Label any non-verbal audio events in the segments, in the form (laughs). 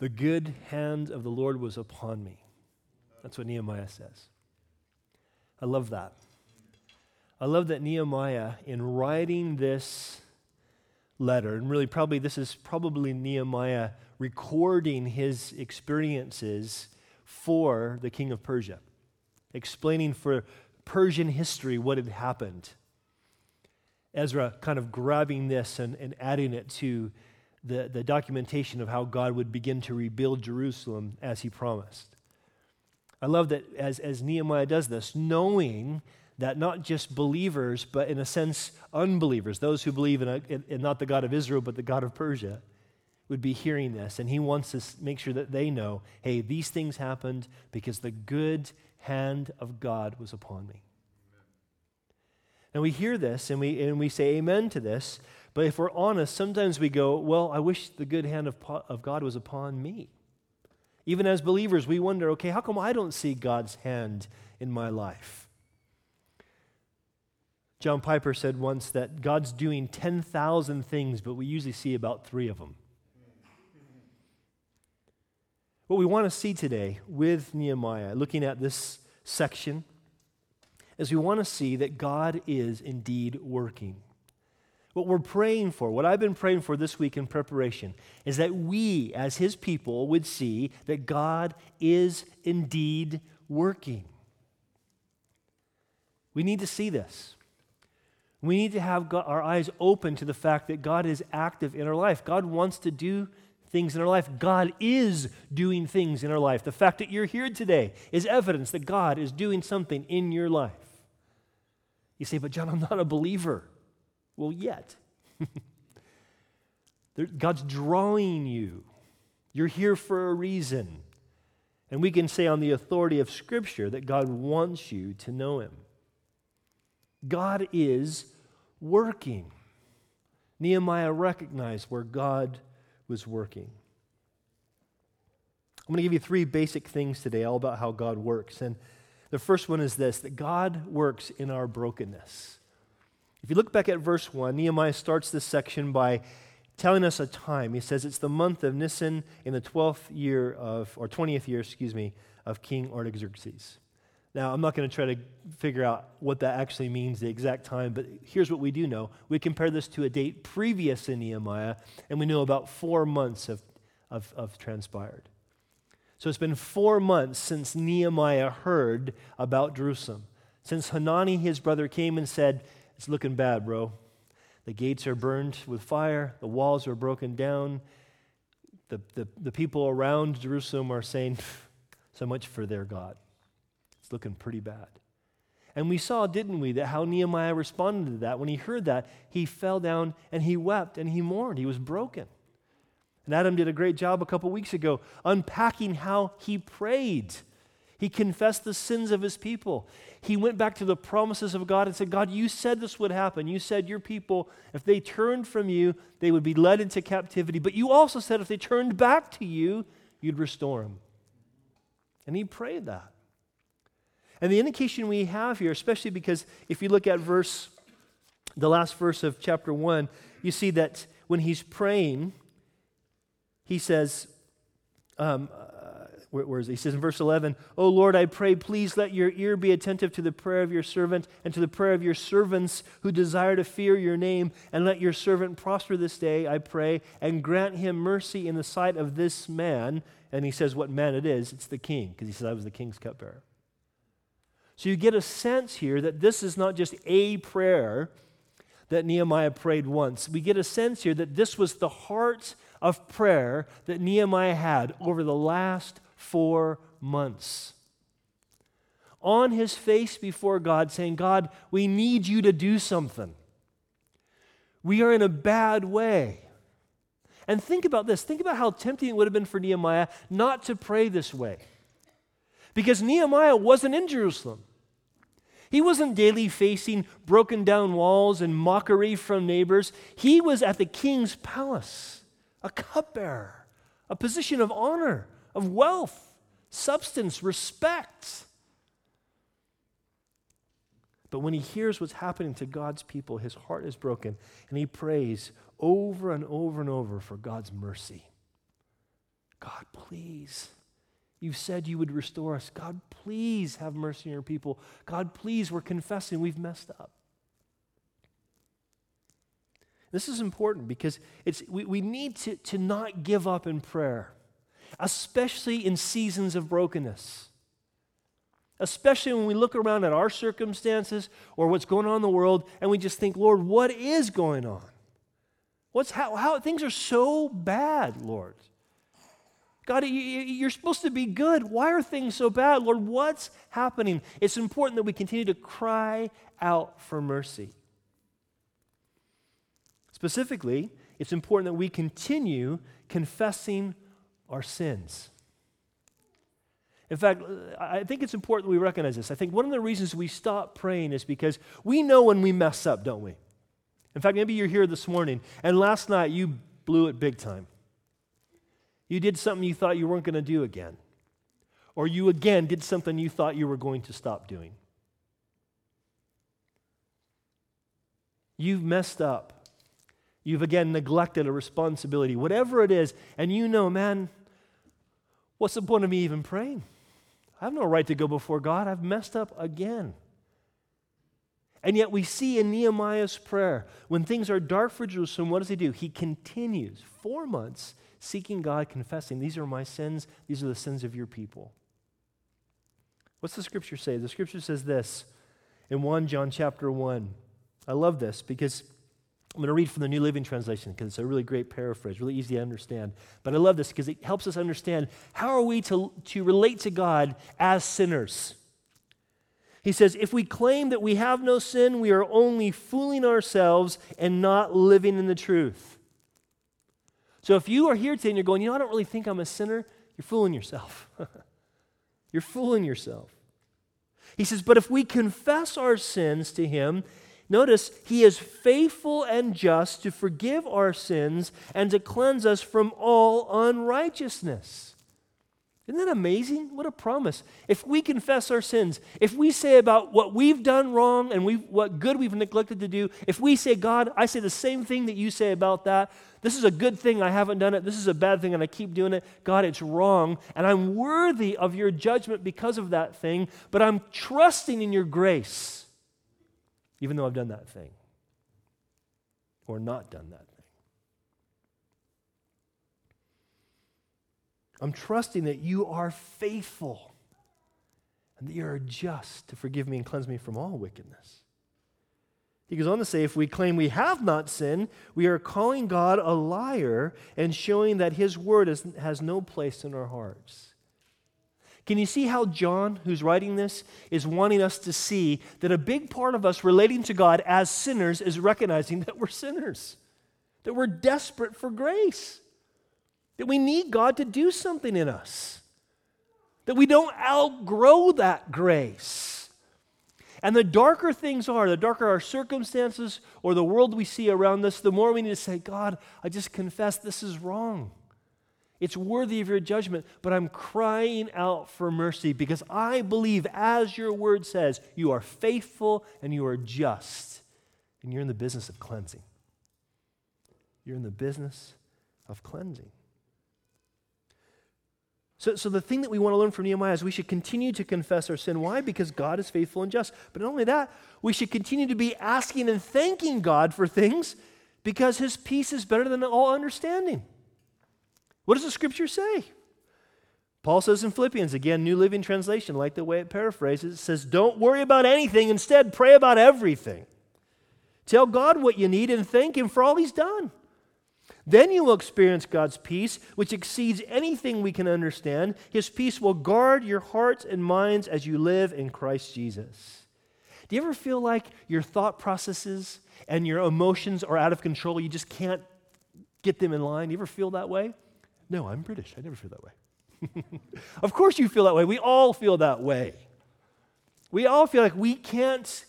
The good hand of the Lord was upon me. That's what Nehemiah says. I love that. I love that Nehemiah, in writing this letter, and really probably this is probably Nehemiah recording his experiences for the king of Persia, explaining for Persian history what had happened. Ezra kind of grabbing this and, and adding it to the, the documentation of how God would begin to rebuild Jerusalem as he promised. I love that as, as Nehemiah does this, knowing that not just believers, but in a sense, unbelievers, those who believe in, a, in, not the God of Israel, but the God of Persia, would be hearing this. And he wants to make sure that they know hey, these things happened because the good hand of God was upon me. And we hear this and we, and we say amen to this, but if we're honest, sometimes we go, well, I wish the good hand of, of God was upon me. Even as believers, we wonder, okay, how come I don't see God's hand in my life? John Piper said once that God's doing 10,000 things, but we usually see about three of them. What we want to see today with Nehemiah, looking at this section, is we want to see that God is indeed working. What we're praying for, what I've been praying for this week in preparation, is that we as His people would see that God is indeed working. We need to see this. We need to have our eyes open to the fact that God is active in our life. God wants to do things in our life. God is doing things in our life. The fact that you're here today is evidence that God is doing something in your life. You say, but John, I'm not a believer. Well, yet. God's drawing you. You're here for a reason. And we can say, on the authority of Scripture, that God wants you to know Him. God is working. Nehemiah recognized where God was working. I'm going to give you three basic things today, all about how God works. And the first one is this that God works in our brokenness. If you look back at verse 1, Nehemiah starts this section by telling us a time. He says it's the month of Nisan in the 12th year of, or 20th year, excuse me, of King Artaxerxes. Now, I'm not going to try to figure out what that actually means, the exact time, but here's what we do know. We compare this to a date previous in Nehemiah, and we know about four months have, have transpired. So it's been four months since Nehemiah heard about Jerusalem. Since Hanani, his brother, came and said, it's looking bad, bro. The gates are burned with fire, the walls are broken down. The, the, the people around Jerusalem are saying, (laughs) so much for their God. It's looking pretty bad. And we saw, didn't we, that how Nehemiah responded to that. When he heard that, he fell down and he wept and he mourned. He was broken. And Adam did a great job a couple weeks ago unpacking how he prayed. He confessed the sins of his people. He went back to the promises of God and said, God, you said this would happen. You said your people, if they turned from you, they would be led into captivity. But you also said if they turned back to you, you'd restore them. And he prayed that. And the indication we have here, especially because if you look at verse, the last verse of chapter 1, you see that when he's praying, he says, um, where, is? He says in verse 11, Oh Lord, I pray, please let your ear be attentive to the prayer of your servant and to the prayer of your servants who desire to fear your name, and let your servant prosper this day, I pray, and grant him mercy in the sight of this man. And he says what man it is. It's the king, because he says, I was the king's cupbearer. So you get a sense here that this is not just a prayer that Nehemiah prayed once. We get a sense here that this was the heart of prayer that Nehemiah had over the last four months. On his face before God, saying, God, we need you to do something. We are in a bad way. And think about this. Think about how tempting it would have been for Nehemiah not to pray this way. Because Nehemiah wasn't in Jerusalem. He wasn't daily facing broken down walls and mockery from neighbors. He was at the king's palace, a cupbearer, a position of honor, of wealth, substance, respect. But when he hears what's happening to God's people, his heart is broken and he prays over and over and over for God's mercy. God, please. You said you would restore us. God, please have mercy on your people. God, please, we're confessing we've messed up. This is important because it's, we, we need to, to not give up in prayer, especially in seasons of brokenness. Especially when we look around at our circumstances or what's going on in the world and we just think, Lord, what is going on? What's how, how things are so bad, Lord? God, you're supposed to be good. Why are things so bad? Lord, what's happening? It's important that we continue to cry out for mercy. Specifically, it's important that we continue confessing our sins. In fact, I think it's important that we recognize this. I think one of the reasons we stop praying is because we know when we mess up, don't we? In fact, maybe you're here this morning and last night you blew it big time. You did something you thought you weren't going to do again. Or you again did something you thought you were going to stop doing. You've messed up. You've again neglected a responsibility, whatever it is, and you know, man, what's the point of me even praying? I have no right to go before God. I've messed up again. And yet we see in Nehemiah's prayer, when things are dark for Jerusalem, what does he do? He continues four months seeking God, confessing, These are my sins, these are the sins of your people. What's the scripture say? The scripture says this in 1 John chapter 1. I love this because I'm going to read from the New Living Translation because it's a really great paraphrase, really easy to understand. But I love this because it helps us understand how are we to, to relate to God as sinners. He says, if we claim that we have no sin, we are only fooling ourselves and not living in the truth. So if you are here today and you're going, you know, I don't really think I'm a sinner, you're fooling yourself. (laughs) you're fooling yourself. He says, but if we confess our sins to Him, Notice, he is faithful and just to forgive our sins and to cleanse us from all unrighteousness. Isn't that amazing? What a promise. If we confess our sins, if we say about what we've done wrong and what good we've neglected to do, if we say, God, I say the same thing that you say about that, this is a good thing, I haven't done it, this is a bad thing, and I keep doing it, God, it's wrong, and I'm worthy of your judgment because of that thing, but I'm trusting in your grace even though I've done that thing or not done that thing. I'm trusting that you are faithful and that you are just to forgive me and cleanse me from all wickedness. He goes on to say, if we claim we have not sinned, we are calling God a liar and showing that his word has no place in our hearts. Can you see how John, who's writing this, is wanting us to see that a big part of us relating to God as sinners is recognizing that we're sinners, that we're desperate for grace, that we need God to do something in us, that we don't outgrow that grace. And the darker things are, the darker our circumstances or the world we see around us, the more we need to say, God, I just confess this is wrong. It's worthy of your judgment, but I'm crying out for mercy because I believe, as your word says, you are faithful and you are just, and you're in the business of cleansing. You're in the business of cleansing. So, so the thing that we want to learn from Nehemiah is we should continue to confess our sin. Why? Because God is faithful and just. But not only that, we should continue to be asking and thanking God for things because his peace is better than all understanding. What does the scripture say? Paul says in Philippians, again, New Living Translation, like the way it paraphrases, it says, Don't worry about anything, instead, pray about everything. Tell God what you need and thank Him for all He's done. Then you will experience God's peace, which exceeds anything we can understand. His peace will guard your hearts and minds as you live in Christ Jesus. Do you ever feel like your thought processes and your emotions are out of control? You just can't get them in line? You ever feel that way? No, I'm British. I never feel that way. (laughs) of course, you feel that way. We all feel that way. We all feel like we can't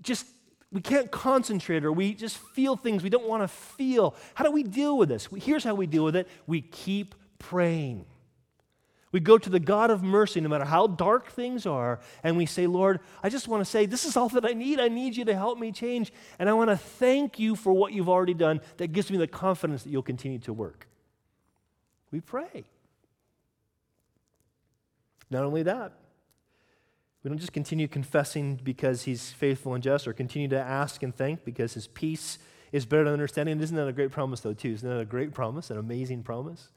just we can't concentrate or we just feel things we don't want to feel. How do we deal with this? Here's how we deal with it we keep praying. We go to the God of mercy, no matter how dark things are, and we say, Lord, I just want to say, this is all that I need. I need you to help me change. And I want to thank you for what you've already done that gives me the confidence that you'll continue to work. We pray. Not only that, we don't just continue confessing because he's faithful and just or continue to ask and thank because his peace is better than understanding. Isn't that a great promise, though, too? Isn't that a great promise, an amazing promise?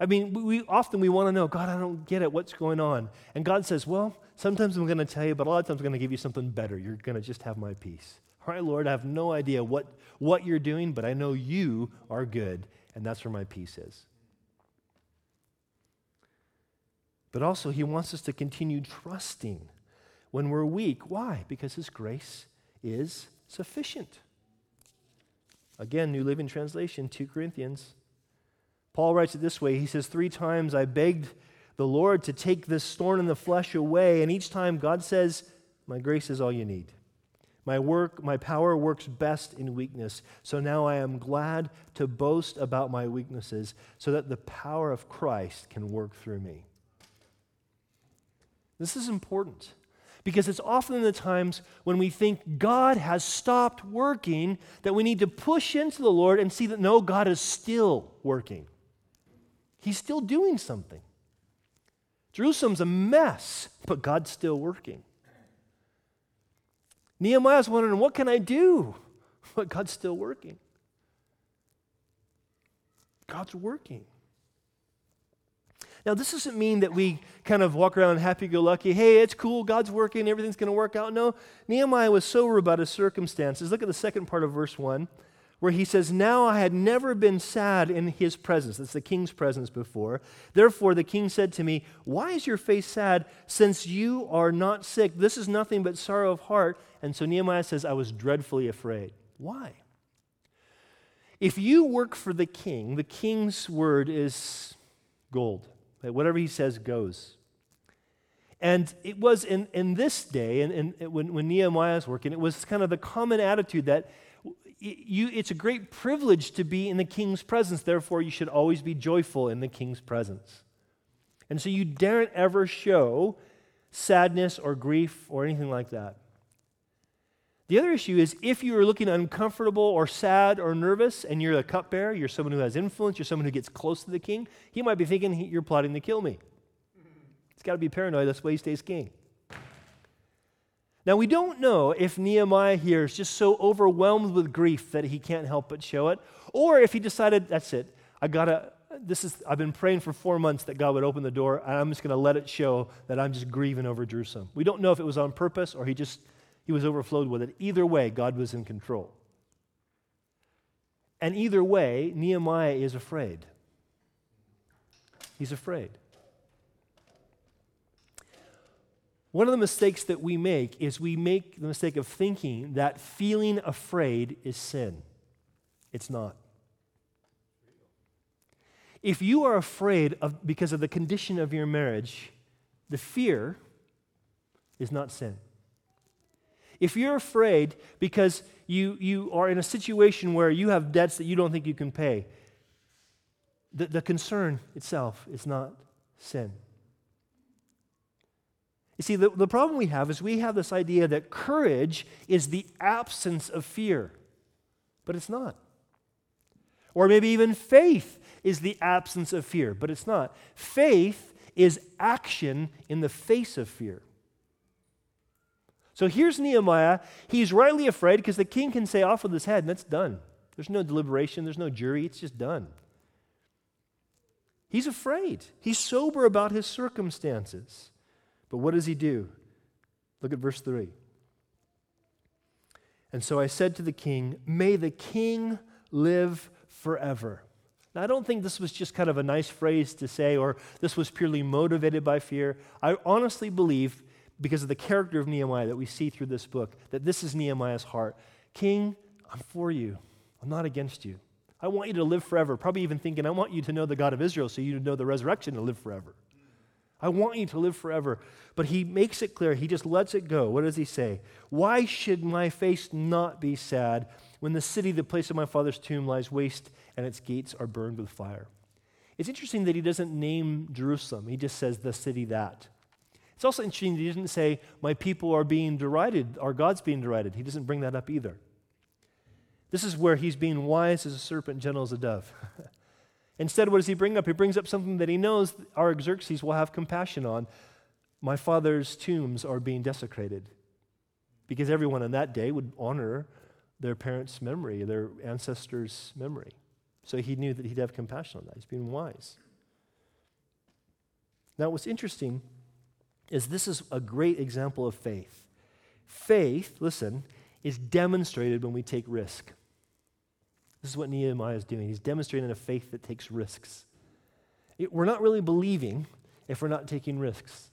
I mean, we, often we want to know, God, I don't get it. What's going on? And God says, Well, sometimes I'm going to tell you, but a lot of times I'm going to give you something better. You're going to just have my peace. All right, Lord, I have no idea what, what you're doing, but I know you are good, and that's where my peace is. But also, He wants us to continue trusting when we're weak. Why? Because His grace is sufficient. Again, New Living Translation, 2 Corinthians. Paul writes it this way He says, Three times I begged the Lord to take this thorn in the flesh away, and each time God says, My grace is all you need. My work, my power works best in weakness. So now I am glad to boast about my weaknesses so that the power of Christ can work through me. This is important because it's often the times when we think God has stopped working that we need to push into the Lord and see that no, God is still working. He's still doing something. Jerusalem's a mess, but God's still working. Nehemiah's wondering, what can I do? (laughs) But God's still working. God's working. Now, this doesn't mean that we kind of walk around happy go lucky. Hey, it's cool. God's working. Everything's going to work out. No, Nehemiah was sober about his circumstances. Look at the second part of verse 1 where he says, Now I had never been sad in his presence. That's the king's presence before. Therefore, the king said to me, Why is your face sad since you are not sick? This is nothing but sorrow of heart. And so Nehemiah says, I was dreadfully afraid. Why? If you work for the king, the king's word is gold. Whatever he says goes. And it was in, in this day, and, when, when Nehemiah was working, it was kind of the common attitude that you, it's a great privilege to be in the king's presence. Therefore, you should always be joyful in the king's presence. And so you daren't ever show sadness or grief or anything like that. The other issue is if you are looking uncomfortable or sad or nervous and you're the cupbearer, you're someone who has influence, you're someone who gets close to the king, he might be thinking you're plotting to kill me. He's got to be paranoid. That's why he stays king. Now, we don't know if Nehemiah here is just so overwhelmed with grief that he can't help but show it, or if he decided, that's it, I gotta, this is, I've been praying for four months that God would open the door, and I'm just gonna let it show that I'm just grieving over Jerusalem. We don't know if it was on purpose or he just, he was overflowed with it. Either way, God was in control. And either way, Nehemiah is afraid. He's afraid. One of the mistakes that we make is we make the mistake of thinking that feeling afraid is sin. It's not. If you are afraid of, because of the condition of your marriage, the fear is not sin. If you're afraid because you, you are in a situation where you have debts that you don't think you can pay, the, the concern itself is not sin. You see, the, the problem we have is we have this idea that courage is the absence of fear, but it's not. Or maybe even faith is the absence of fear, but it's not. Faith is action in the face of fear. So here's Nehemiah. He's rightly afraid because the king can say off with his head, and that's done. There's no deliberation, there's no jury, it's just done. He's afraid. He's sober about his circumstances. But what does he do? Look at verse 3. And so I said to the king, May the king live forever. Now, I don't think this was just kind of a nice phrase to say, or this was purely motivated by fear. I honestly believe, because of the character of Nehemiah that we see through this book, that this is Nehemiah's heart. King, I'm for you, I'm not against you. I want you to live forever. Probably even thinking, I want you to know the God of Israel so you know the resurrection and live forever. I want you to live forever. But he makes it clear. He just lets it go. What does he say? Why should my face not be sad when the city, the place of my father's tomb, lies waste and its gates are burned with fire? It's interesting that he doesn't name Jerusalem, he just says the city that. It's also interesting that he didn't say, My people are being derided, our God's being derided. He doesn't bring that up either. This is where he's being wise as a serpent, gentle as a dove. (laughs) Instead, what does he bring up? He brings up something that he knows our Artaxerxes will have compassion on. My father's tombs are being desecrated. Because everyone on that day would honor their parents' memory, their ancestors' memory. So he knew that he'd have compassion on that. He's being wise. Now, what's interesting is this is a great example of faith. Faith, listen, is demonstrated when we take risk. This is what Nehemiah is doing. He's demonstrating a faith that takes risks. It, we're not really believing if we're not taking risks.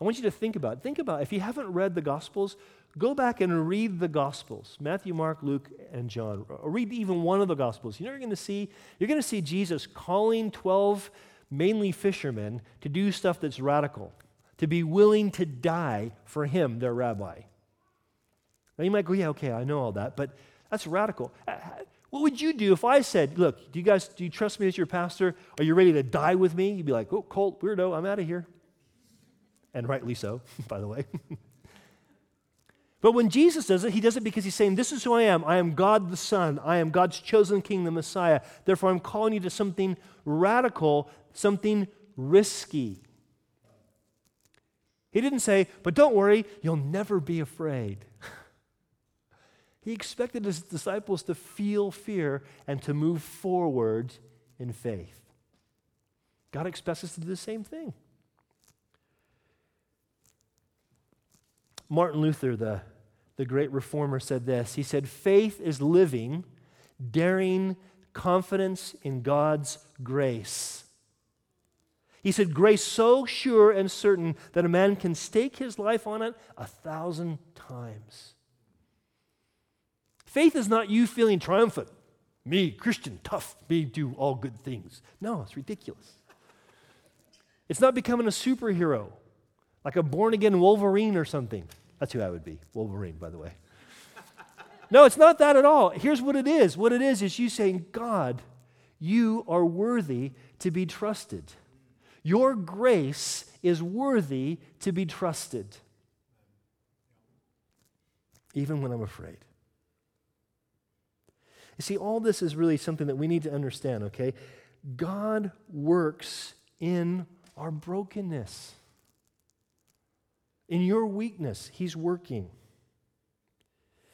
I want you to think about it. Think about it. if you haven't read the Gospels, go back and read the Gospels Matthew, Mark, Luke, and John. Or read even one of the Gospels. You know you're going to see? You're going to see Jesus calling 12 mainly fishermen to do stuff that's radical, to be willing to die for him, their rabbi. Now you might go, yeah, okay, I know all that, but that's radical. Uh, What would you do if I said, look, do you guys, do you trust me as your pastor? Are you ready to die with me? You'd be like, oh, Colt, weirdo, I'm out of here. And rightly so, (laughs) by the way. but when Jesus does it, he does it because he's saying, This is who I am. I am God the Son. I am God's chosen king, the Messiah. Therefore, I'm calling you to something radical, something risky. He didn't say, But don't worry, you'll never be afraid. (laughs) He expected his disciples to feel fear and to move forward in faith. God expects us to do the same thing. Martin Luther, the, the great reformer, said this. He said, Faith is living, daring confidence in God's grace. He said, Grace so sure and certain that a man can stake his life on it a thousand times. Faith is not you feeling triumphant. Me, Christian, tough, me do all good things. No, it's ridiculous. It's not becoming a superhero, like a born again Wolverine or something. That's who I would be, Wolverine, by the way. (laughs) No, it's not that at all. Here's what it is what it is is you saying, God, you are worthy to be trusted. Your grace is worthy to be trusted, even when I'm afraid. You see, all this is really something that we need to understand, okay? God works in our brokenness. In your weakness, He's working.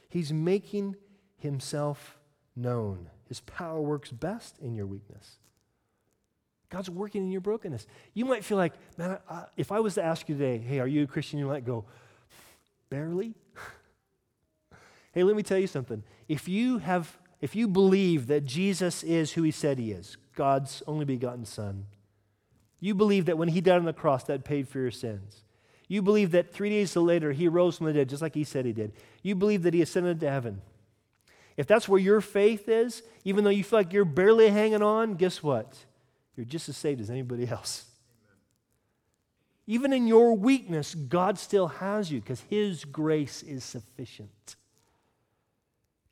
He's making Himself known. His power works best in your weakness. God's working in your brokenness. You might feel like, man, I, if I was to ask you today, hey, are you a Christian? You might go, barely. (laughs) hey, let me tell you something. If you have if you believe that Jesus is who he said he is, God's only begotten Son, you believe that when he died on the cross, that paid for your sins. You believe that three days later he rose from the dead, just like he said he did. You believe that he ascended to heaven. If that's where your faith is, even though you feel like you're barely hanging on, guess what? You're just as saved as anybody else. Even in your weakness, God still has you because his grace is sufficient.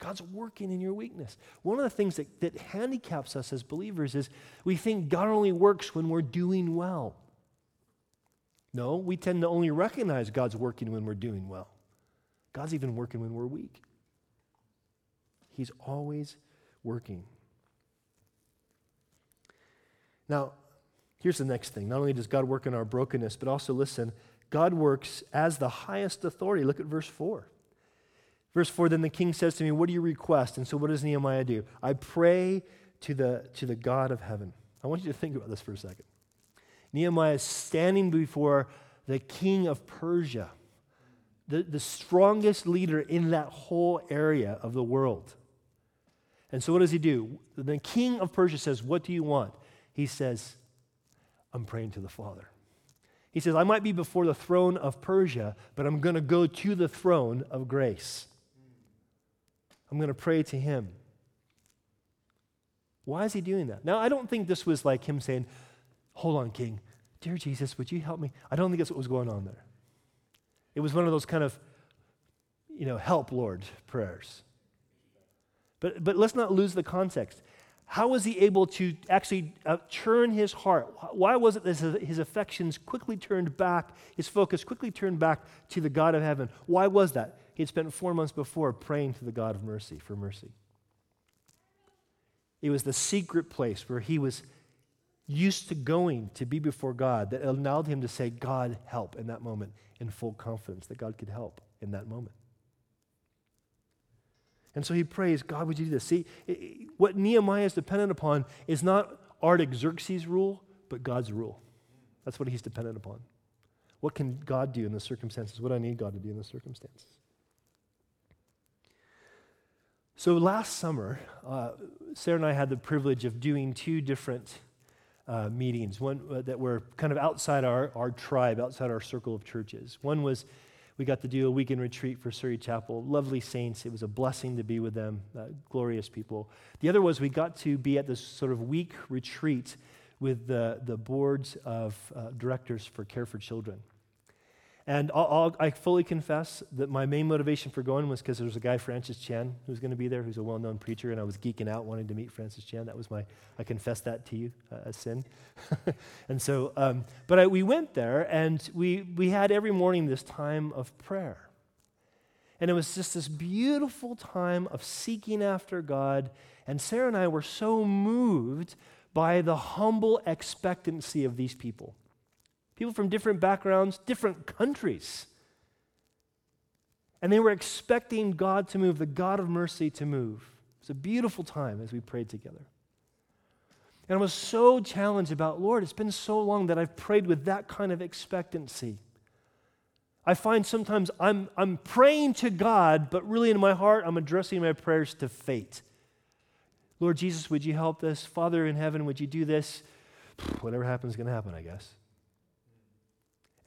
God's working in your weakness. One of the things that, that handicaps us as believers is we think God only works when we're doing well. No, we tend to only recognize God's working when we're doing well. God's even working when we're weak. He's always working. Now, here's the next thing. Not only does God work in our brokenness, but also listen, God works as the highest authority. Look at verse 4. Verse 4 Then the king says to me, What do you request? And so what does Nehemiah do? I pray to the, to the God of heaven. I want you to think about this for a second. Nehemiah is standing before the king of Persia, the, the strongest leader in that whole area of the world. And so what does he do? The king of Persia says, What do you want? He says, I'm praying to the Father. He says, I might be before the throne of Persia, but I'm going to go to the throne of grace. I'm going to pray to him. Why is he doing that? Now, I don't think this was like him saying, Hold on, King. Dear Jesus, would you help me? I don't think that's what was going on there. It was one of those kind of, you know, help, Lord prayers. But, but let's not lose the context. How was he able to actually uh, turn his heart? Why was it that his affections quickly turned back, his focus quickly turned back to the God of heaven? Why was that? He had spent four months before praying to the God of mercy for mercy. It was the secret place where he was used to going to be before God that allowed him to say, God, help in that moment, in full confidence that God could help in that moment. And so he prays, God, would you do this? See, what Nehemiah is dependent upon is not Artaxerxes' rule, but God's rule. That's what he's dependent upon. What can God do in the circumstances? What do I need God to do in the circumstances? So last summer, uh, Sarah and I had the privilege of doing two different uh, meetings, one uh, that were kind of outside our, our tribe, outside our circle of churches. One was we got to do a weekend retreat for Surrey Chapel. Lovely saints. It was a blessing to be with them, uh, glorious people. The other was we got to be at this sort of week retreat with the, the boards of uh, directors for Care for Children. And I'll, I'll, i fully confess that my main motivation for going was because there was a guy, Francis Chan, who's going to be there, who's a well known preacher, and I was geeking out wanting to meet Francis Chan. That was my, I confess that to you, uh, a sin. (laughs) and so, um, but I, we went there and we, we had every morning this time of prayer. And it was just this beautiful time of seeking after God. And Sarah and I were so moved by the humble expectancy of these people. People from different backgrounds, different countries. And they were expecting God to move, the God of mercy to move. It was a beautiful time as we prayed together. And I was so challenged about, Lord, it's been so long that I've prayed with that kind of expectancy. I find sometimes I'm, I'm praying to God, but really in my heart, I'm addressing my prayers to fate. Lord Jesus, would you help this? Father in heaven, would you do this? (sighs) Whatever happens is going to happen, I guess.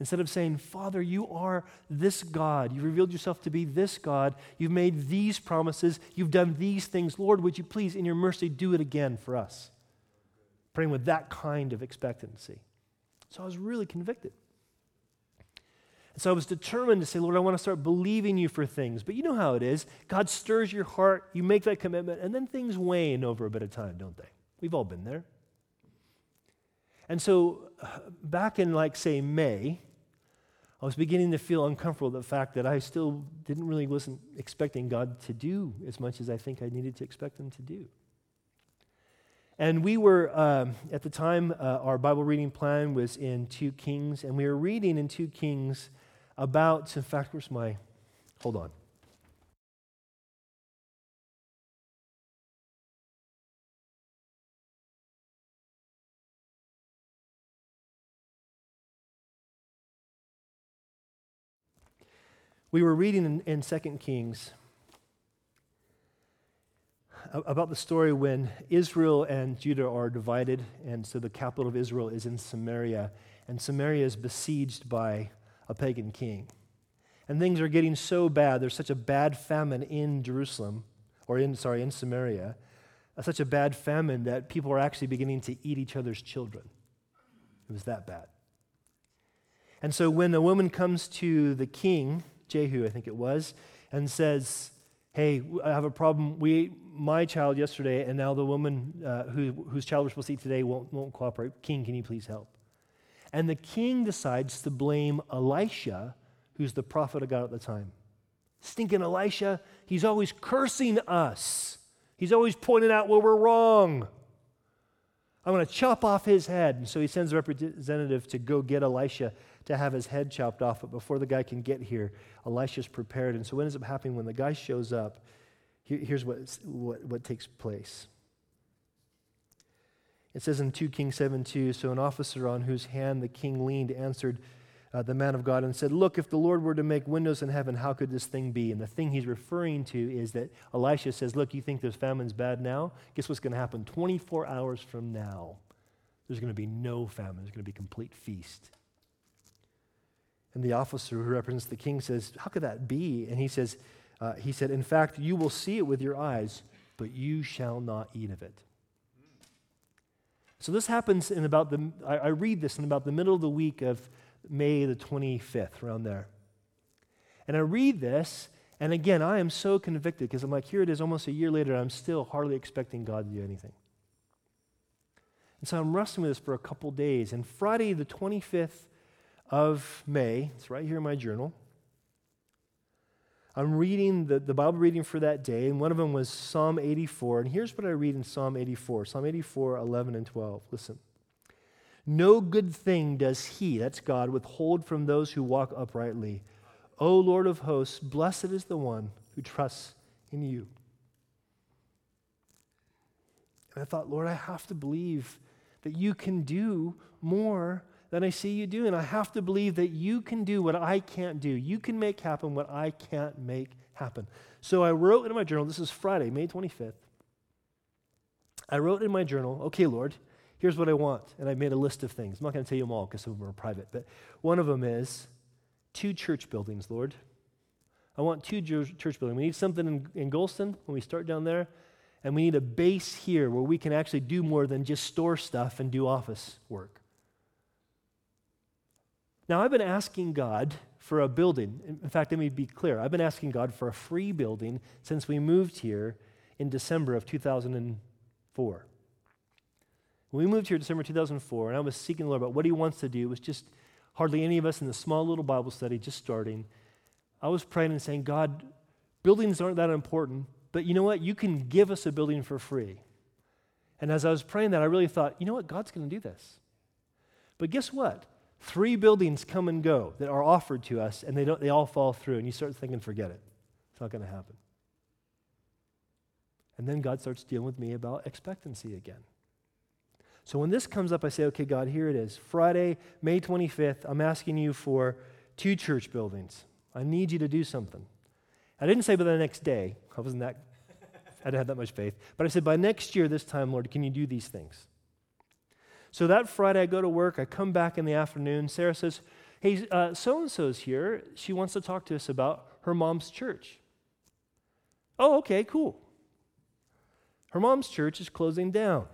Instead of saying, Father, you are this God. You revealed yourself to be this God. You've made these promises. You've done these things. Lord, would you please, in your mercy, do it again for us? Praying with that kind of expectancy. So I was really convicted. And so I was determined to say, Lord, I want to start believing you for things. But you know how it is. God stirs your heart, you make that commitment, and then things wane over a bit of time, don't they? We've all been there. And so uh, back in, like, say, May, I was beginning to feel uncomfortable with the fact that I still didn't really wasn't expecting God to do as much as I think I needed to expect Him to do. And we were, um, at the time, uh, our Bible reading plan was in 2 Kings, and we were reading in 2 Kings about, in fact, where's my, hold on. We were reading in, in 2 Kings about the story when Israel and Judah are divided, and so the capital of Israel is in Samaria, and Samaria is besieged by a pagan king. And things are getting so bad, there's such a bad famine in Jerusalem, or in, sorry, in Samaria, uh, such a bad famine that people are actually beginning to eat each other's children. It was that bad. And so when a woman comes to the king, Jehu, I think it was, and says, Hey, I have a problem. We ate my child yesterday, and now the woman uh, who, whose child we're supposed to eat today won't, won't cooperate. King, can you please help? And the king decides to blame Elisha, who's the prophet of God at the time. Stinking Elisha, he's always cursing us. He's always pointing out where we're wrong. I'm going to chop off his head. And so he sends a representative to go get Elisha to have his head chopped off. But before the guy can get here, Elisha's prepared. And so what ends up happening when the guy shows up, here's what, what, what takes place. It says in 2 Kings 7 2, so an officer on whose hand the king leaned answered uh, the man of God and said, Look, if the Lord were to make windows in heaven, how could this thing be? And the thing he's referring to is that Elisha says, Look, you think this famine's bad now? Guess what's going to happen? 24 hours from now, there's going to be no famine, there's going to be complete feast. And the officer who represents the king says, How could that be? And he says, uh, He said, In fact, you will see it with your eyes, but you shall not eat of it. So this happens in about the, I, I read this in about the middle of the week of May the 25th, around there. And I read this, and again, I am so convicted because I'm like, here it is almost a year later, I'm still hardly expecting God to do anything. And so I'm wrestling with this for a couple days. And Friday, the 25th of May, it's right here in my journal, I'm reading the, the Bible reading for that day, and one of them was Psalm 84. And here's what I read in Psalm 84 Psalm 84, 11 and 12. Listen. No good thing does he, that's God, withhold from those who walk uprightly. O Lord of hosts, blessed is the one who trusts in you. And I thought, Lord, I have to believe that you can do more than I see you do. And I have to believe that you can do what I can't do. You can make happen what I can't make happen. So I wrote in my journal, this is Friday, May 25th. I wrote in my journal, okay, Lord, here's what I want. And I made a list of things. I'm not going to tell you them all because some of them are private, but one of them is two church buildings, Lord. I want two church buildings. We need something in, in Golston when we start down there, and we need a base here where we can actually do more than just store stuff and do office work. Now, I've been asking God for a building. In fact, let me be clear. I've been asking God for a free building since we moved here in December of 2004. When we moved here December 2004, and I was seeking the Lord about what He wants to do, it was just hardly any of us in the small little Bible study just starting. I was praying and saying, God, buildings aren't that important, but you know what? You can give us a building for free. And as I was praying that, I really thought, you know what? God's going to do this. But guess what? Three buildings come and go that are offered to us, and they, don't, they all fall through. And you start thinking, forget it. It's not going to happen. And then God starts dealing with me about expectancy again. So when this comes up, I say, okay, God, here it is. Friday, May 25th, I'm asking you for two church buildings. I need you to do something. I didn't say by the next day. I wasn't that, I didn't have that much faith. But I said, by next year, this time, Lord, can you do these things? So that Friday, I go to work. I come back in the afternoon. Sarah says, Hey, so and so's here. She wants to talk to us about her mom's church. Oh, okay, cool. Her mom's church is closing down.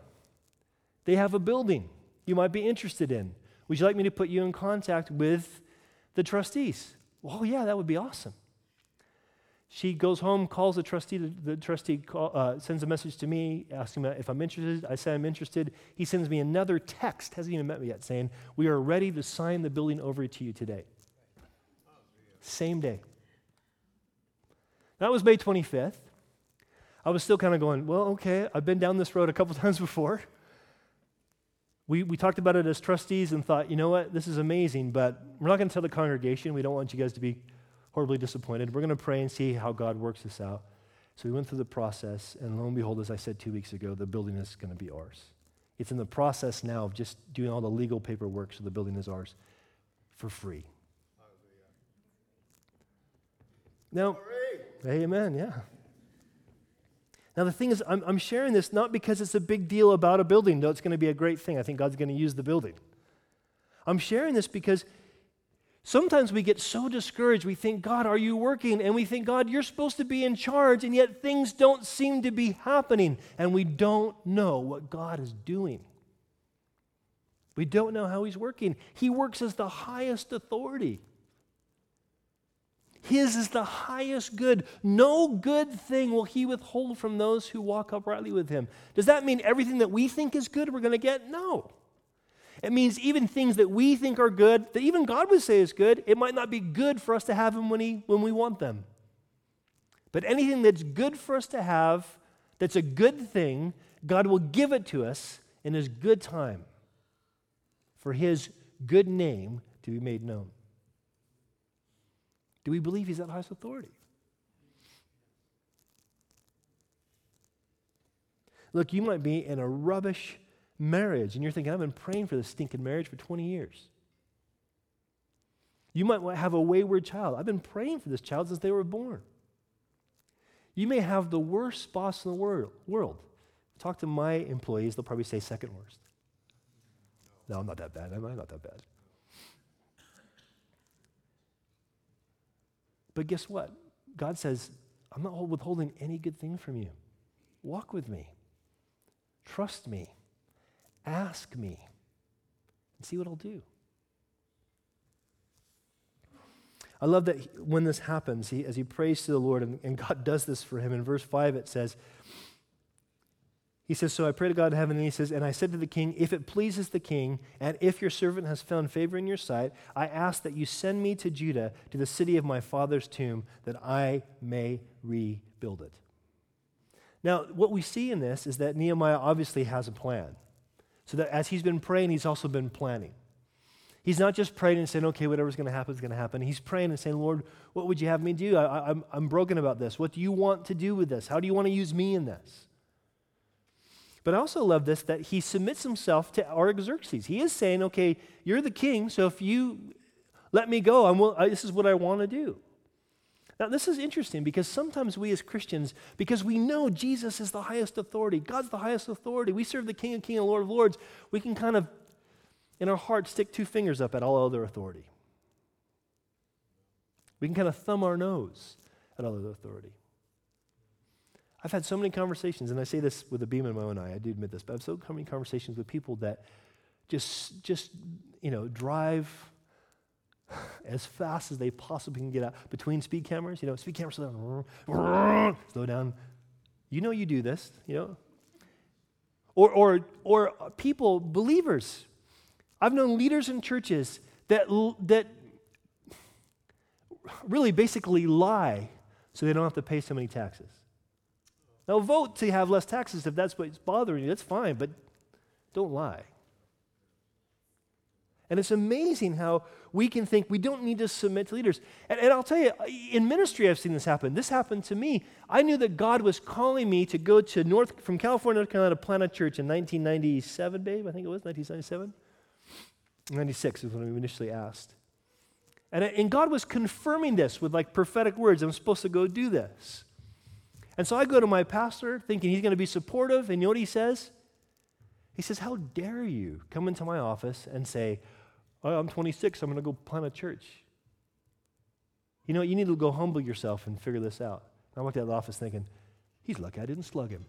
They have a building you might be interested in. Would you like me to put you in contact with the trustees? Well, yeah, that would be awesome. She goes home, calls the trustee. The trustee call, uh, sends a message to me asking if I'm interested. I say I'm interested. He sends me another text, hasn't even met me yet, saying, We are ready to sign the building over to you today. Same day. That was May 25th. I was still kind of going, Well, okay, I've been down this road a couple (laughs) times before. We, we talked about it as trustees and thought, you know what, this is amazing, but we're not going to tell the congregation. We don't want you guys to be horribly disappointed. We're going to pray and see how God works this out. So we went through the process, and lo and behold, as I said two weeks ago, the building is going to be ours. It's in the process now of just doing all the legal paperwork so the building is ours for free. Now, amen, yeah. Now, the thing is, I'm, I'm sharing this not because it's a big deal about a building, though it's going to be a great thing. I think God's going to use the building. I'm sharing this because Sometimes we get so discouraged, we think, God, are you working? And we think, God, you're supposed to be in charge, and yet things don't seem to be happening, and we don't know what God is doing. We don't know how He's working. He works as the highest authority. His is the highest good. No good thing will He withhold from those who walk uprightly with Him. Does that mean everything that we think is good we're going to get? No. It means even things that we think are good, that even God would say is good, it might not be good for us to have them when, he, when we want them. But anything that's good for us to have, that's a good thing, God will give it to us in His good time for His good name to be made known. Do we believe He's that highest authority? Look, you might be in a rubbish marriage and you're thinking, I've been praying for this stinking marriage for 20 years. You might have a wayward child. I've been praying for this child since they were born. You may have the worst boss in the world. world. Talk to my employees, they'll probably say second worst. No, I'm not that bad. Am I? Not that bad. But guess what? God says, I'm not withholding any good thing from you. Walk with me. Trust me. Ask me and see what I'll do. I love that when this happens, he, as he prays to the Lord, and, and God does this for him, in verse 5 it says, He says, So I pray to God in heaven, and he says, And I said to the king, If it pleases the king, and if your servant has found favor in your sight, I ask that you send me to Judah, to the city of my father's tomb, that I may rebuild it. Now, what we see in this is that Nehemiah obviously has a plan. So that as he's been praying, he's also been planning. He's not just praying and saying, okay, whatever's going to happen is going to happen. He's praying and saying, Lord, what would you have me do? I, I'm, I'm broken about this. What do you want to do with this? How do you want to use me in this? But I also love this that he submits himself to Artaxerxes. He is saying, okay, you're the king, so if you let me go, I'm, will, this is what I want to do. Now, this is interesting because sometimes we as Christians, because we know Jesus is the highest authority, God's the highest authority, we serve the King of Kings and Lord of Lords, we can kind of, in our heart, stick two fingers up at all other authority. We can kind of thumb our nose at all other authority. I've had so many conversations, and I say this with a beam in my own eye, I do admit this, but I've so many conversations with people that just, just you know, drive as fast as they possibly can get out between speed cameras. You know, speed cameras slow down, slow down. You know, you do this. You know, or or or people, believers. I've known leaders in churches that that really basically lie so they don't have to pay so many taxes. Now, vote to have less taxes if that's what's bothering you. That's fine, but don't lie. And it's amazing how we can think we don't need to submit to leaders. And, and, I'll tell you, in ministry, I've seen this happen. This happened to me. I knew that God was calling me to go to North, from California, North Carolina, to plant a church in 1997, babe, I think it was, 1997? 96 is when we initially asked. And, and God was confirming this with like prophetic words. I'm supposed to go do this. And so I go to my pastor thinking he's going to be supportive, and you know what he says? He says, How dare you come into my office and say, oh, I'm 26, I'm going to go plant a church. You know, you need to go humble yourself and figure this out. And I walked out of the office thinking, He's lucky I didn't slug him.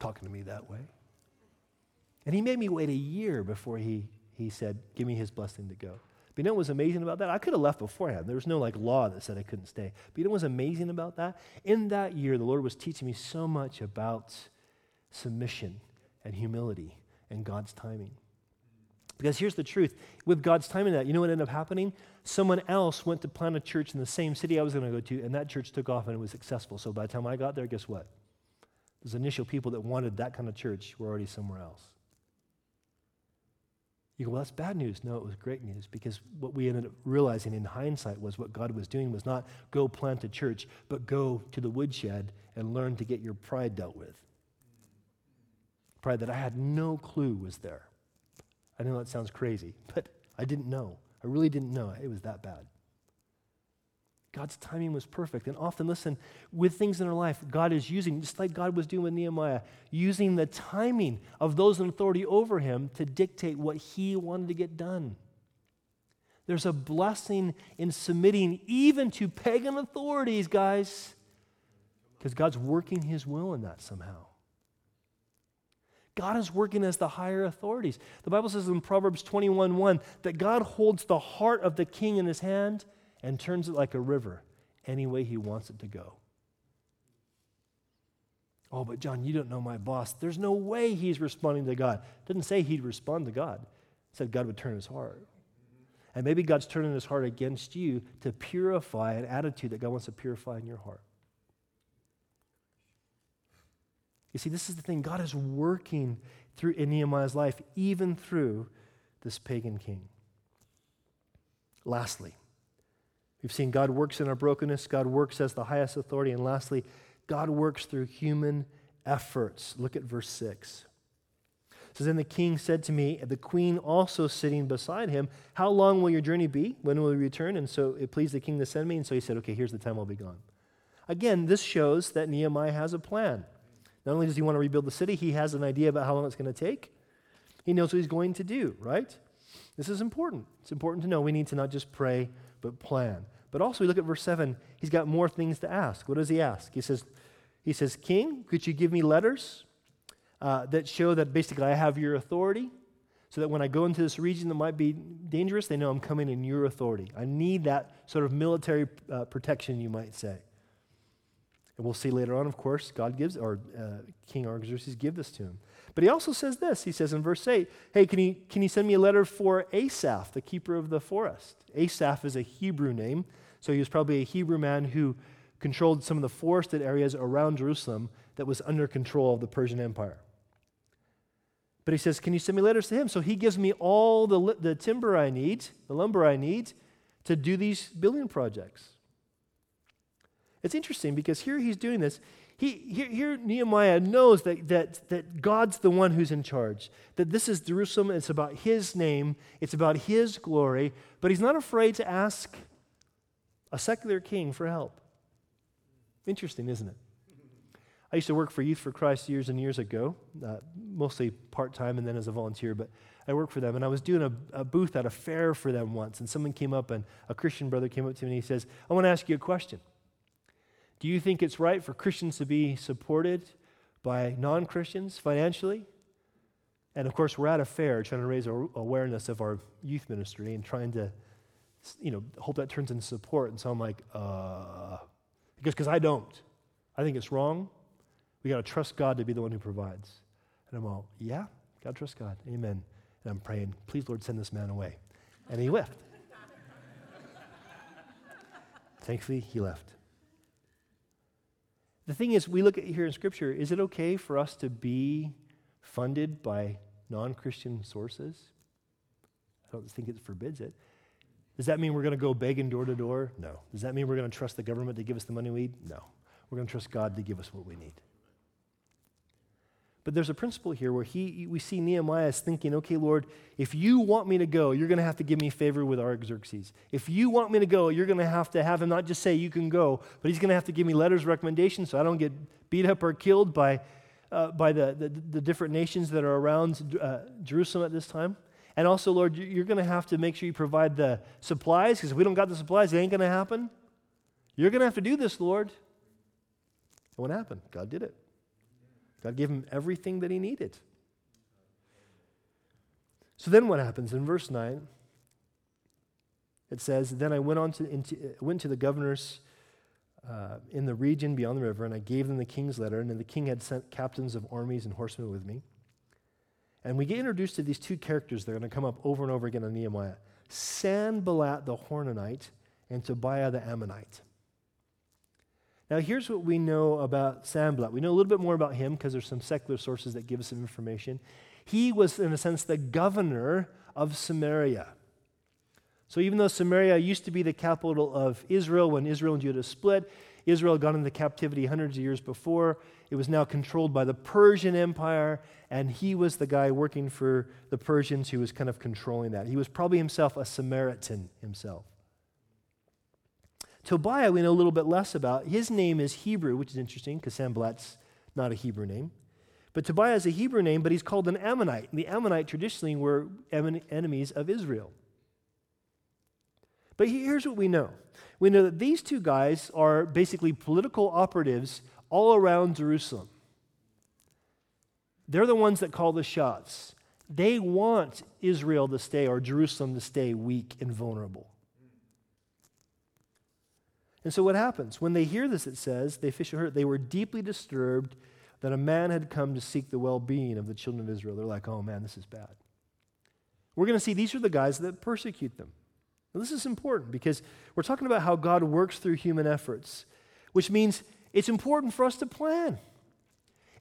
Talking to me that way. And he made me wait a year before he, he said, Give me his blessing to go. But you know what was amazing about that? I could have left beforehand. There was no like law that said I couldn't stay. But you know what was amazing about that? In that year, the Lord was teaching me so much about submission and humility and God's timing. Because here's the truth with God's timing, that, you know what ended up happening? Someone else went to plant a church in the same city I was going to go to, and that church took off and it was successful. So by the time I got there, guess what? Those initial people that wanted that kind of church were already somewhere else. You go, well, that's bad news. No, it was great news because what we ended up realizing in hindsight was what God was doing was not go plant a church, but go to the woodshed and learn to get your pride dealt with. Pride that I had no clue was there. I know that sounds crazy, but I didn't know. I really didn't know it was that bad. God's timing was perfect. And often, listen, with things in our life, God is using, just like God was doing with Nehemiah, using the timing of those in authority over him to dictate what he wanted to get done. There's a blessing in submitting even to pagan authorities, guys, because God's working his will in that somehow. God is working as the higher authorities. The Bible says in Proverbs 21 1 that God holds the heart of the king in his hand and turns it like a river any way he wants it to go. Oh, but John, you don't know my boss. There's no way he's responding to God. Didn't say he'd respond to God. It said God would turn his heart. And maybe God's turning his heart against you to purify an attitude that God wants to purify in your heart. You see, this is the thing. God is working through in Nehemiah's life, even through this pagan king. Lastly, We've seen God works in our brokenness, God works as the highest authority, and lastly, God works through human efforts. Look at verse 6. It says, Then the king said to me, the queen also sitting beside him, How long will your journey be? When will you return? And so it pleased the king to send me. And so he said, Okay, here's the time I'll be gone. Again, this shows that Nehemiah has a plan. Not only does he want to rebuild the city, he has an idea about how long it's going to take. He knows what he's going to do, right? This is important. It's important to know we need to not just pray, but plan. But also, we look at verse 7, he's got more things to ask. What does he ask? He says, he says King, could you give me letters uh, that show that basically I have your authority? So that when I go into this region that might be dangerous, they know I'm coming in your authority. I need that sort of military uh, protection, you might say. And we'll see later on, of course, God gives, or uh, King Artaxerxes give this to him. But he also says this. He says in verse 8, Hey, can you, can you send me a letter for Asaph, the keeper of the forest? Asaph is a Hebrew name, so he was probably a Hebrew man who controlled some of the forested areas around Jerusalem that was under control of the Persian Empire. But he says, Can you send me letters to him? So he gives me all the, the timber I need, the lumber I need to do these building projects. It's interesting because here he's doing this. He, here, here, Nehemiah knows that, that, that God's the one who's in charge, that this is Jerusalem, it's about his name, it's about his glory, but he's not afraid to ask a secular king for help. Interesting, isn't it? I used to work for Youth for Christ years and years ago, uh, mostly part time and then as a volunteer, but I worked for them. And I was doing a, a, booth at a fair for them once, and someone came up, and a Christian brother came up to me and he says, I want to ask you a question. Do you think it's right for Christians to be supported by non Christians financially? And of course, we're at a fair trying to raise awareness of our youth ministry and trying to, you know, hope that turns into support. And so I'm like, uh, because because I don't. I think it's wrong. We got to trust God to be the one who provides. And I'm all, yeah, to trust God. Amen. And I'm praying, please, Lord, send this man away. And he left. (laughs) Thankfully, he left. The thing is, we look at here in Scripture, is it okay for us to be funded by non Christian sources? I don't think it forbids it. Does that mean we're going to go begging door to door? No. Does that mean we're going to trust the government to give us the money we need? No. We're going to trust God to give us what we need. But there's a principle here where he, we see Nehemiah is thinking, okay, Lord, if you want me to go, you're going to have to give me favor with Artaxerxes. If you want me to go, you're going to have to have him not just say you can go, but he's going to have to give me letters of recommendation so I don't get beat up or killed by, uh, by the, the, the, different nations that are around uh, Jerusalem at this time. And also, Lord, you're going to have to make sure you provide the supplies because if we don't got the supplies, it ain't going to happen. You're going to have to do this, Lord. And what happened? God did it. God gave him everything that he needed. So then what happens? In verse 9, it says, Then I went, on to, into, went to the governors uh, in the region beyond the river, and I gave them the king's letter. And then the king had sent captains of armies and horsemen with me. And we get introduced to these two characters that are going to come up over and over again in Nehemiah Sanballat the Horonite and Tobiah the Ammonite. Now, here's what we know about Sanballat. We know a little bit more about him because there's some secular sources that give us some information. He was, in a sense, the governor of Samaria. So, even though Samaria used to be the capital of Israel when Israel and Judah split, Israel gone into captivity hundreds of years before. It was now controlled by the Persian Empire, and he was the guy working for the Persians who was kind of controlling that. He was probably himself a Samaritan himself. Tobiah, we know a little bit less about. His name is Hebrew, which is interesting because Sanballat's not a Hebrew name. But Tobiah is a Hebrew name, but he's called an Ammonite. And the Ammonite traditionally were enemies of Israel. But here's what we know we know that these two guys are basically political operatives all around Jerusalem. They're the ones that call the shots. They want Israel to stay or Jerusalem to stay weak and vulnerable. And so what happens? When they hear this, it says, they fish hurt. They were deeply disturbed that a man had come to seek the well being of the children of Israel. They're like, oh man, this is bad. We're going to see these are the guys that persecute them. Now, this is important because we're talking about how God works through human efforts, which means it's important for us to plan.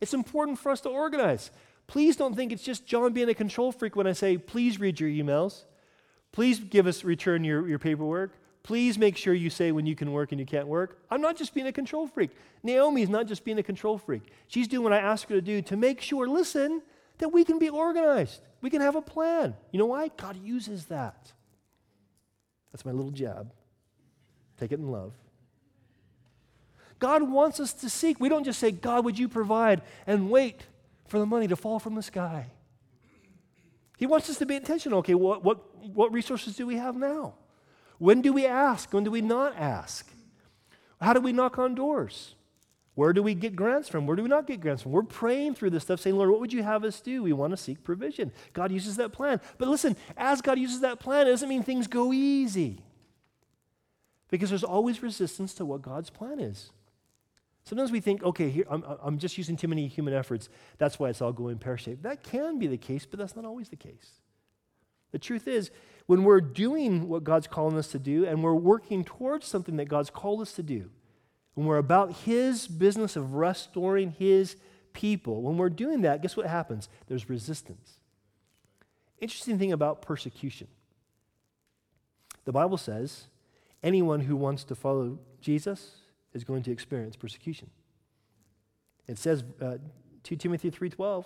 It's important for us to organize. Please don't think it's just John being a control freak when I say, please read your emails. Please give us, return your, your paperwork. Please make sure you say when you can work and you can't work. I'm not just being a control freak. Naomi's not just being a control freak. She's doing what I ask her to do to make sure, listen, that we can be organized. We can have a plan. You know why? God uses that. That's my little jab. Take it in love. God wants us to seek. We don't just say, God, would you provide and wait for the money to fall from the sky. He wants us to be intentional. Okay, what, what, what resources do we have now? When do we ask? When do we not ask? How do we knock on doors? Where do we get grants from? Where do we not get grants from? We're praying through this stuff, saying, Lord, what would you have us do? We want to seek provision. God uses that plan. But listen, as God uses that plan, it doesn't mean things go easy. Because there's always resistance to what God's plan is. Sometimes we think, okay, here, I'm, I'm just using too many human efforts. That's why it's all going pear shaped. That can be the case, but that's not always the case. The truth is, when we're doing what God's calling us to do and we're working towards something that God's called us to do, when we're about His business of restoring His people, when we're doing that, guess what happens? There's resistance. Interesting thing about persecution. The Bible says anyone who wants to follow Jesus is going to experience persecution. It says, uh, 2 Timothy 3.12,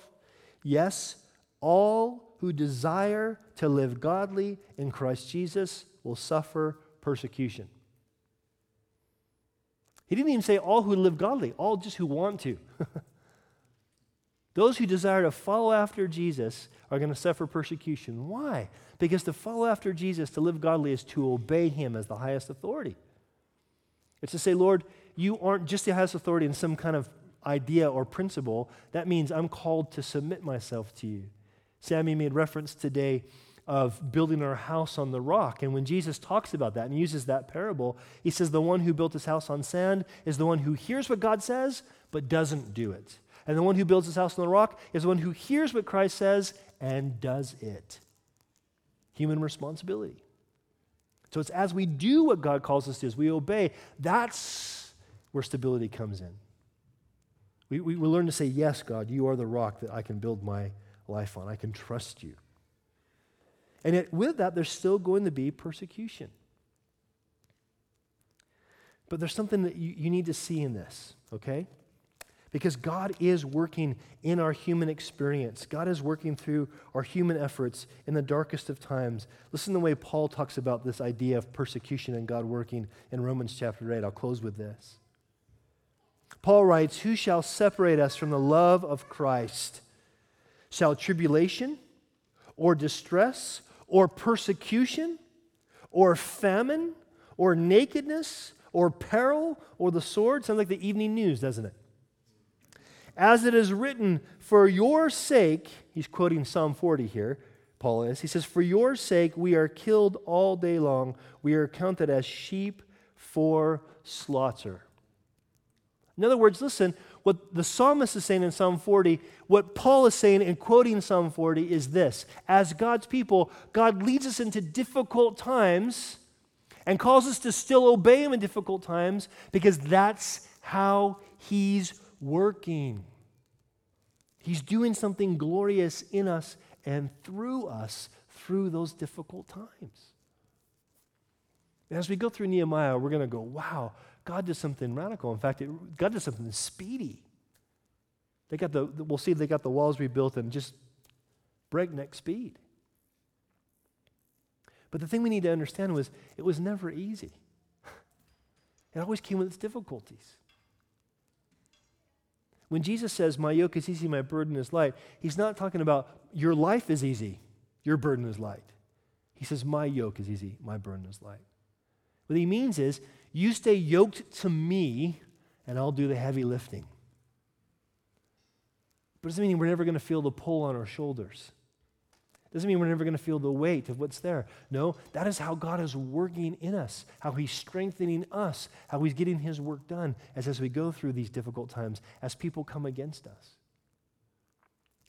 yes, all who desire to live godly in Christ Jesus will suffer persecution. He didn't even say all who live godly, all just who want to. (laughs) Those who desire to follow after Jesus are going to suffer persecution. Why? Because to follow after Jesus, to live godly, is to obey him as the highest authority. It's to say, Lord, you aren't just the highest authority in some kind of idea or principle. That means I'm called to submit myself to you. Sammy made reference today of building our house on the rock. And when Jesus talks about that and uses that parable, he says the one who built his house on sand is the one who hears what God says but doesn't do it. And the one who builds his house on the rock is the one who hears what Christ says and does it. Human responsibility. So it's as we do what God calls us to, as we obey, that's where stability comes in. We, we, we learn to say, Yes, God, you are the rock that I can build my life on. I can trust you. And yet, with that, there's still going to be persecution. But there's something that you, you need to see in this, okay? Because God is working in our human experience. God is working through our human efforts in the darkest of times. Listen to the way Paul talks about this idea of persecution and God working in Romans chapter 8. I'll close with this. Paul writes, Who shall separate us from the love of Christ? Shall tribulation or distress or persecution or famine or nakedness or peril or the sword? Sounds like the evening news, doesn't it? As it is written, for your sake, he's quoting Psalm 40 here, Paul is. He says, For your sake we are killed all day long. We are counted as sheep for slaughter. In other words, listen, what the psalmist is saying in Psalm 40, what Paul is saying in quoting Psalm 40 is this As God's people, God leads us into difficult times and calls us to still obey Him in difficult times because that's how He's working. He's doing something glorious in us and through us through those difficult times. As we go through Nehemiah, we're going to go, wow, God did something radical. In fact, it, God did something speedy. They got the, we'll see they got the walls rebuilt in just breakneck speed. But the thing we need to understand was it was never easy. (laughs) It always came with its difficulties. When Jesus says, My yoke is easy, my burden is light, he's not talking about your life is easy, your burden is light. He says, My yoke is easy, my burden is light. What he means is, you stay yoked to me, and I'll do the heavy lifting. But it doesn't mean we're never going to feel the pull on our shoulders. Doesn't mean we're never going to feel the weight of what's there. No, that is how God is working in us, how He's strengthening us, how He's getting His work done as, as we go through these difficult times, as people come against us.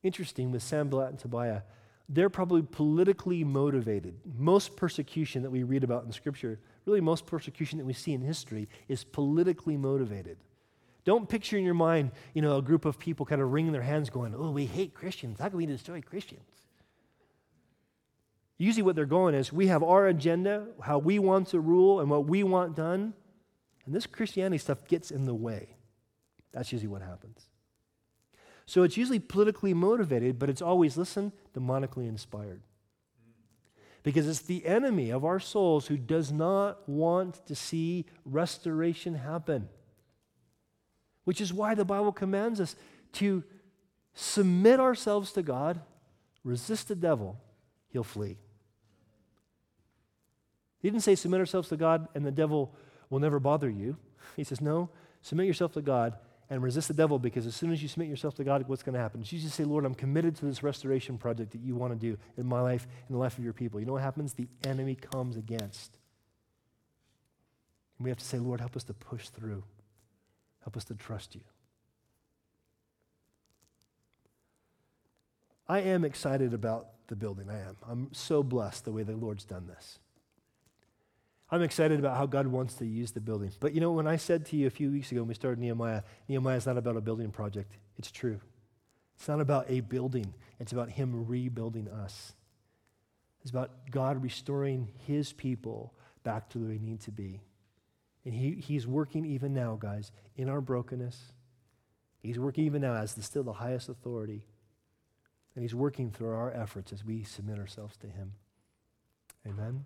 Interesting with Sanballat and Tobiah, they're probably politically motivated. Most persecution that we read about in Scripture, really most persecution that we see in history, is politically motivated. Don't picture in your mind, you know, a group of people kind of wringing their hands going, oh, we hate Christians. How can we destroy Christians? Usually, what they're going is we have our agenda, how we want to rule, and what we want done. And this Christianity stuff gets in the way. That's usually what happens. So it's usually politically motivated, but it's always, listen, demonically inspired. Because it's the enemy of our souls who does not want to see restoration happen. Which is why the Bible commands us to submit ourselves to God, resist the devil, he'll flee. He didn't say submit ourselves to God and the devil will never bother you. He says, no, submit yourself to God and resist the devil because as soon as you submit yourself to God, what's going to happen? You just say, Lord, I'm committed to this restoration project that you want to do in my life and the life of your people. You know what happens? The enemy comes against. And we have to say, Lord, help us to push through. Help us to trust you. I am excited about the building. I am. I'm so blessed the way the Lord's done this. I'm excited about how God wants to use the building. But you know, when I said to you a few weeks ago when we started Nehemiah, Nehemiah is not about a building project. It's true. It's not about a building, it's about Him rebuilding us. It's about God restoring His people back to where they need to be. And he, He's working even now, guys, in our brokenness. He's working even now as the, still the highest authority. And He's working through our efforts as we submit ourselves to Him. Amen.